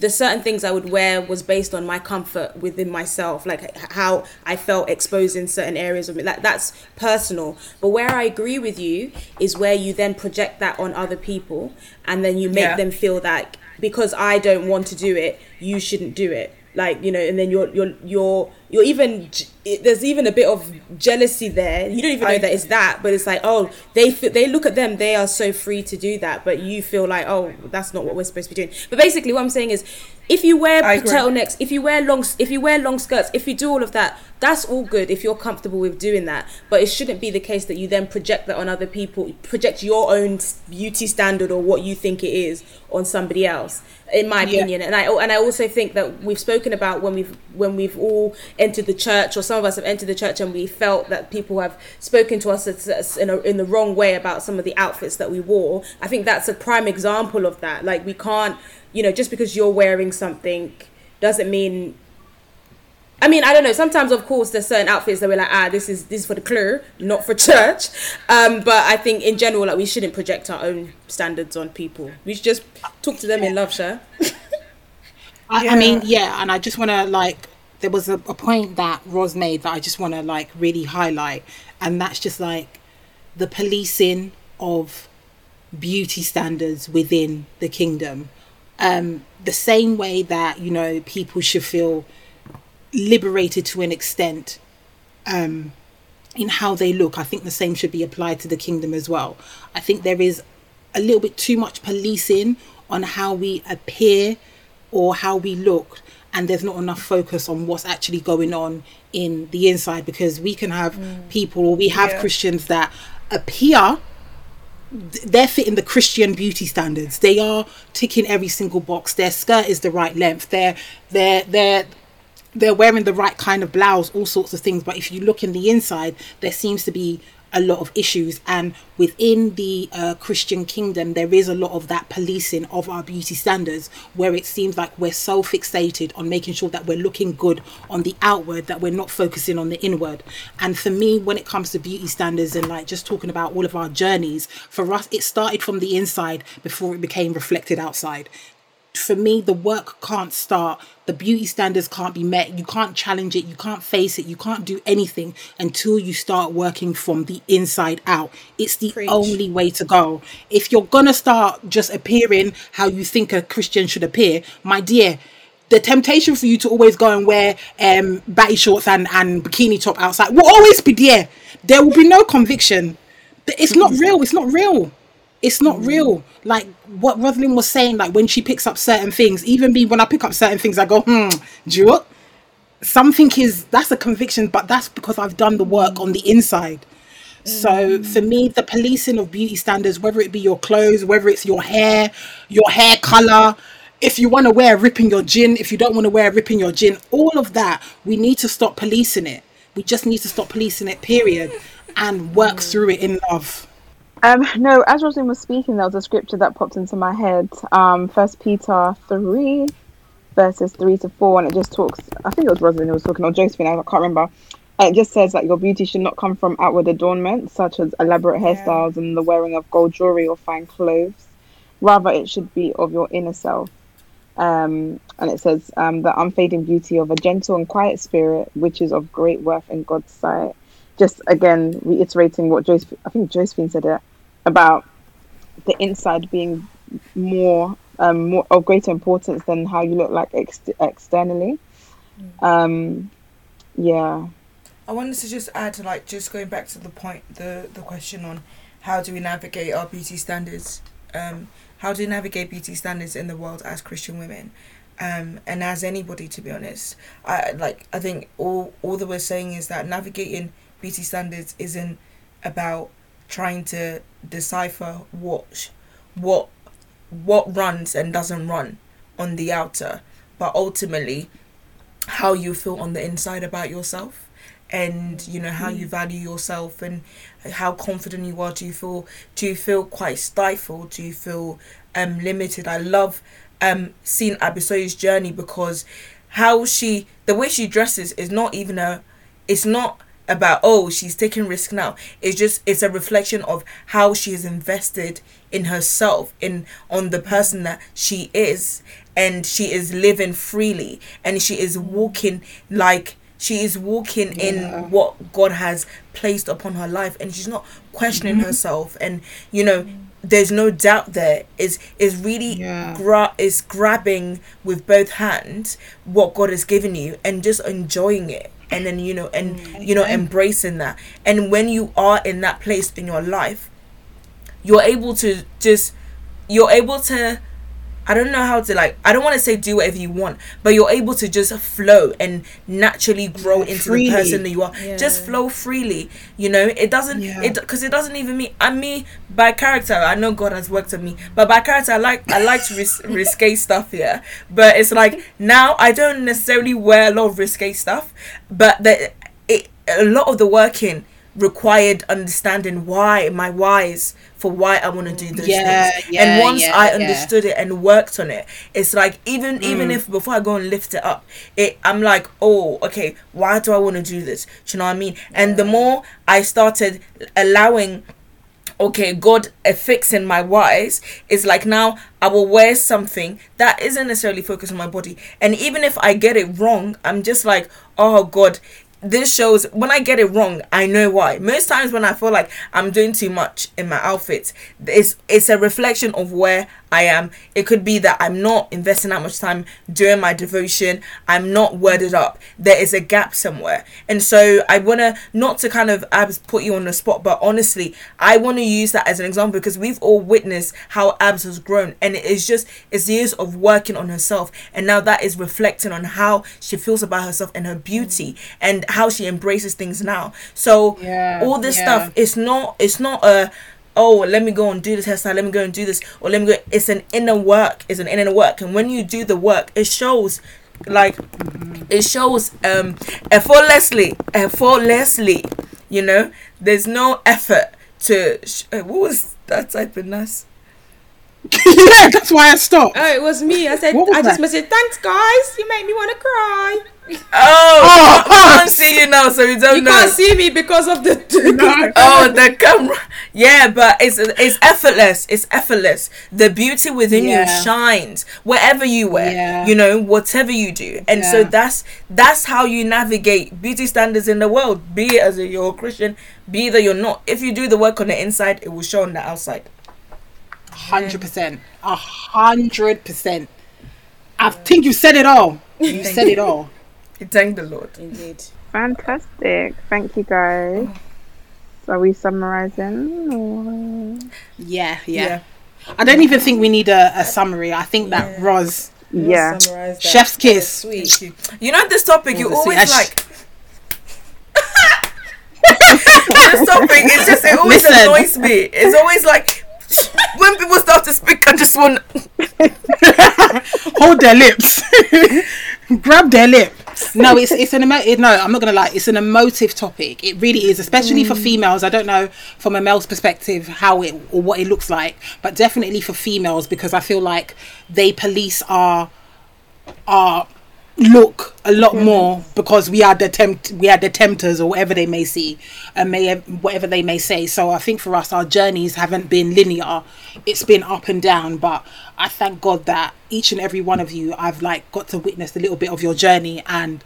the certain things I would wear was based on my comfort within myself, like how I felt exposed in certain areas of me. Like that's personal. But where I agree with you is where you then project that on other people, and then you make Yeah. them feel that because I don't want to do it, you shouldn't do it. Like you know, and then you're you're you're you're even it, there's even a bit of jealousy there. You don't even know I- that it's that, but it's like oh they feel, they look at them, they are so free to do that, but you feel like oh that's not what we're supposed to be doing. But basically, what I'm saying is, if you wear turtlenecks, if you wear long, if you wear long skirts, if you do all of that, that's all good if you're comfortable with doing that. But it shouldn't be the case that you then project that on other people, project your own beauty standard or what you think it is on somebody else. In my Yeah. opinion, and I and I also think that we've spoken about when we've when we've all entered the church, or some of us have entered the church, and we felt that people have spoken to us in, a, in the wrong way about some of the outfits that we wore. I think that's a prime example of that. Like we can't, you know, just because you're wearing something doesn't mean I mean, I don't know. Sometimes, of course, there's certain outfits that we're like, ah, this is this is for the club, not for church. Um, but I think in general, like we shouldn't project our own standards on people. We should just talk to them in love, sure. I, I mean, yeah, and I just want to like, there was a, a point that Ros made that I just want to like really highlight, and that's just like the policing of beauty standards within the kingdom. Um, the same way that you know people should feel liberated to an extent um, in how they look. I think the same should be applied to the kingdom as well. I think there is a little bit too much policing on how we appear or how we look, and there's not enough focus on what's actually going on in the inside because we can have mm. people or we have Yeah. Christians that appear they're fitting the Christian beauty standards. They are ticking every single box. Their skirt is the right length. They're they're they're they're wearing the right kind of blouse, all sorts of things. But if you look in the inside, there seems to be a lot of issues and within the uh, christian kingdom there is a lot of that policing of our beauty standards where it seems like we're so fixated on making sure that we're looking good on the outward that we're not focusing on the inward. And for me when it comes to beauty standards and like just talking about all of our journeys for us it started from the inside before it became reflected outside for me, the work can't start. The beauty standards can't be met. You can't challenge it. You can't face it. You can't do anything until you start working from the inside out. It's the Preach. only way to go. If you're gonna start just appearing how you think a Christian should appear, my dear, the temptation for you to always go and wear um batty shorts and, and bikini top outside will always be there. There will be no conviction. It's not real. It's not real it's not mm. real. Like what Rosalind was saying, like when she picks up certain things, even me when I pick up certain things, I go, hmm, do you know? Something is that's a conviction, but that's because I've done the work on the inside. So mm. for me, the policing of beauty standards, whether it be your clothes, whether it's your hair, your hair color, if you want to wear a rip in your gin, if you don't want to wear a rip in your gin, all of that, we need to stop policing it. We just need to stop policing it, period, and work mm. through it in love. Um, no, as Rosalind was speaking, there was a scripture that popped into my head. Um, First Peter three, verses three to four, and it just talks. I think it was Rosalind who was talking, or Josephine. I can't remember. And it just says that your beauty should not come from outward adornment, such as elaborate hairstyles and the wearing of gold jewelry or fine clothes. Rather, it should be of your inner self. Um, and it says um, the unfading beauty of a gentle and quiet spirit, which is of great worth in God's sight. Just again reiterating what Josephine, I think Josephine said it about the inside being more um, more of greater importance than how you look like ex- externally. Um, yeah, I wanted to just add to like just going back to the point the the question on how do we navigate our beauty standards? Um how do we navigate beauty standards in the world as Christian women? Um and as anybody to be honest. I like I think all all that we're saying is that navigating beauty standards isn't about trying to decipher what what what runs and doesn't run on the outer but ultimately how you feel on the inside about yourself and you know how you value yourself and how confident you are. Do you feel do you feel quite stifled? Do you feel um limited? I love um seeing abisoye's journey because how she the way she dresses is not even a it's not about oh she's taking risk now. It's just it's a reflection of how she is invested in herself in on the person that she is. And she is living freely. And she is walking like she is walking in what god has placed upon her life. And she's not questioning mm-hmm. herself. And you know there's no doubt there. Is is really Yeah. gra- is grabbing with both hands what god has given you and just enjoying it and then you know and mm. you know mm. embracing that. And when you are in that place in your life you're able to just you're able to I don't know how to like I don't want to say do whatever you want, but you're able to just flow and naturally grow into freely. the person that you are. Just flow freely, you know. It doesn't Yeah. it because it doesn't even mean I mean by character. I know God has worked on me, but by character I like I like to ris- risque stuff here. But it's like now I don't necessarily wear a lot of risque stuff, but the it a lot of the working required understanding why my whys for why I want to do those Yeah, things. yeah, and once yeah, I understood it and worked on it, it's like even mm. even if before I go and lift it up, it I'm like, oh, okay, why do I want to do this? Do you know what I mean? And the more I started allowing okay, God fixing my whys is like now I will wear something that isn't necessarily focused on my body. And even if I get it wrong, I'm just like, oh God, this shows when I get it wrong, I know why. Most times when I feel like I'm doing too much in my outfits, it's it's a reflection of where I am. It could be that I'm not investing that much time doing my devotion. I'm not worded up. There is a gap somewhere. And so I want to, not to kind of Abs put you on the spot, but honestly, I want to use that as an example because we've all witnessed how Abs has grown. And it is just, it's years of working on herself. And now that is reflecting on how she feels about herself and her beauty and how she embraces things now. So Yeah, all this yeah. stuff, it's not, it's not a, oh let me go and do this hairstyle let me go and do this or let me go it's an inner work it's an inner work and when you do the work it shows like it shows um effortlessly effortlessly you know there's no effort to sh- uh, what was that type of nurse yeah, that's why I stopped. Oh, it was me. I said, What was I just must say, thanks guys. You make me want to cry. Oh, oh I can't see you now so you don't You know can't see me because of the. No. oh the camera yeah but it's it's effortless it's effortless the beauty within Yeah. you shines wherever you wear Yeah. you know whatever you do and so that's that's how you navigate beauty standards in the world be it as a you're a christian be it that you're not if you do the work on the inside it will show on the outside Hundred percent. A hundred percent. I think you said it all. You said it all. You thank the lord Indeed. Fantastic. Thank you guys. So are we summarizing? Or... Yeah, yeah. I don't even think we need a, a summary. I think that Yeah. Roz, We'll Yeah. summarize that. Chef's That was kiss. Sweet. Thank you. you know this topic you always I sh- like this topic it's just it always Listen. annoys me it's always like when people start to speak i just want hold their lips, grab their lip. No, it's it's an emo- no. I'm not gonna lie. It's an emotive topic. It really is, especially for mm. females. I don't know from a male's perspective how it or what it looks like, but definitely for females because I feel like they police our our look a lot more because we are the tempt we are the tempters or whatever they may see and may whatever they may say so i think for us our journeys haven't been linear it's been up and down but i thank god that each and every one of you i've like got to witness a little bit of your journey and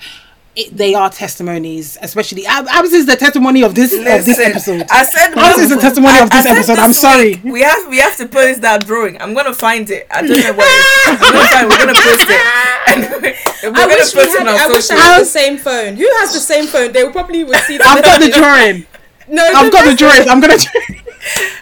it, they are testimonies especially Ab- abs is the testimony of this of this episode I said Abs is the testimony of this episode i'm this sorry we have we have to post that drawing. I'm gonna find it. I don't know where. It is. I'm gonna find. We're gonna post it. And we're, we're I wish, we had, I our wish I had the same phone. Who has the same phone? They will probably would see that. i've got the drawing No, i've got the drawing i'm gonna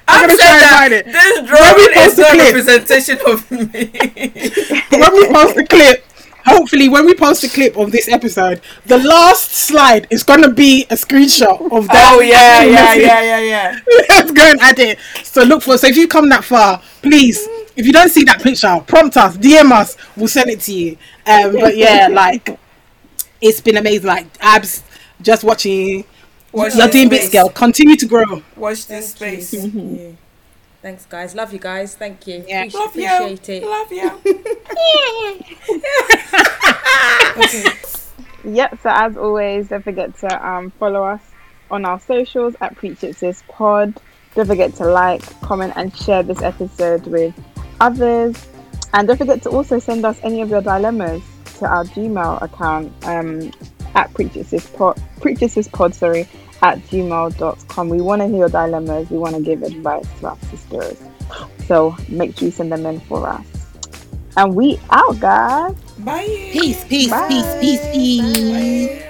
I've gonna try and find it. this drawing is not a representation of me. when we post the clip, hopefully when we post the clip of this episode, the last slide is gonna be a screenshot of that. oh yeah, yeah, yeah, yeah, yeah. Let's go and add it. So look for. So if you come that far, please. If you don't see that picture, prompt us, DM us. We'll send it to you. Um, but yeah, like it's been amazing. Like abs, just watching you. Watch You're doing bits, girl. Continue to grow. Watch this space. Thank you. Thanks, guys. Love you guys. Thank you. Yeah. Appreci- Love you. Appreciate it. Love you. Yep. So as always, don't forget to um, follow us on our socials at Preach It Sis Pod. Don't forget to like, comment, and share this episode with others. And don't forget to also send us any of your dilemmas to our Gmail account um, at Preach It Sis Pod, Preach It Sis Pod, sorry, at gmail.com. We want to hear your dilemmas. We want to give advice to our sisters. So make sure you send them in for us. And we out, guys. Bye. Peace, peace, Bye. peace, peace, peace. Bye.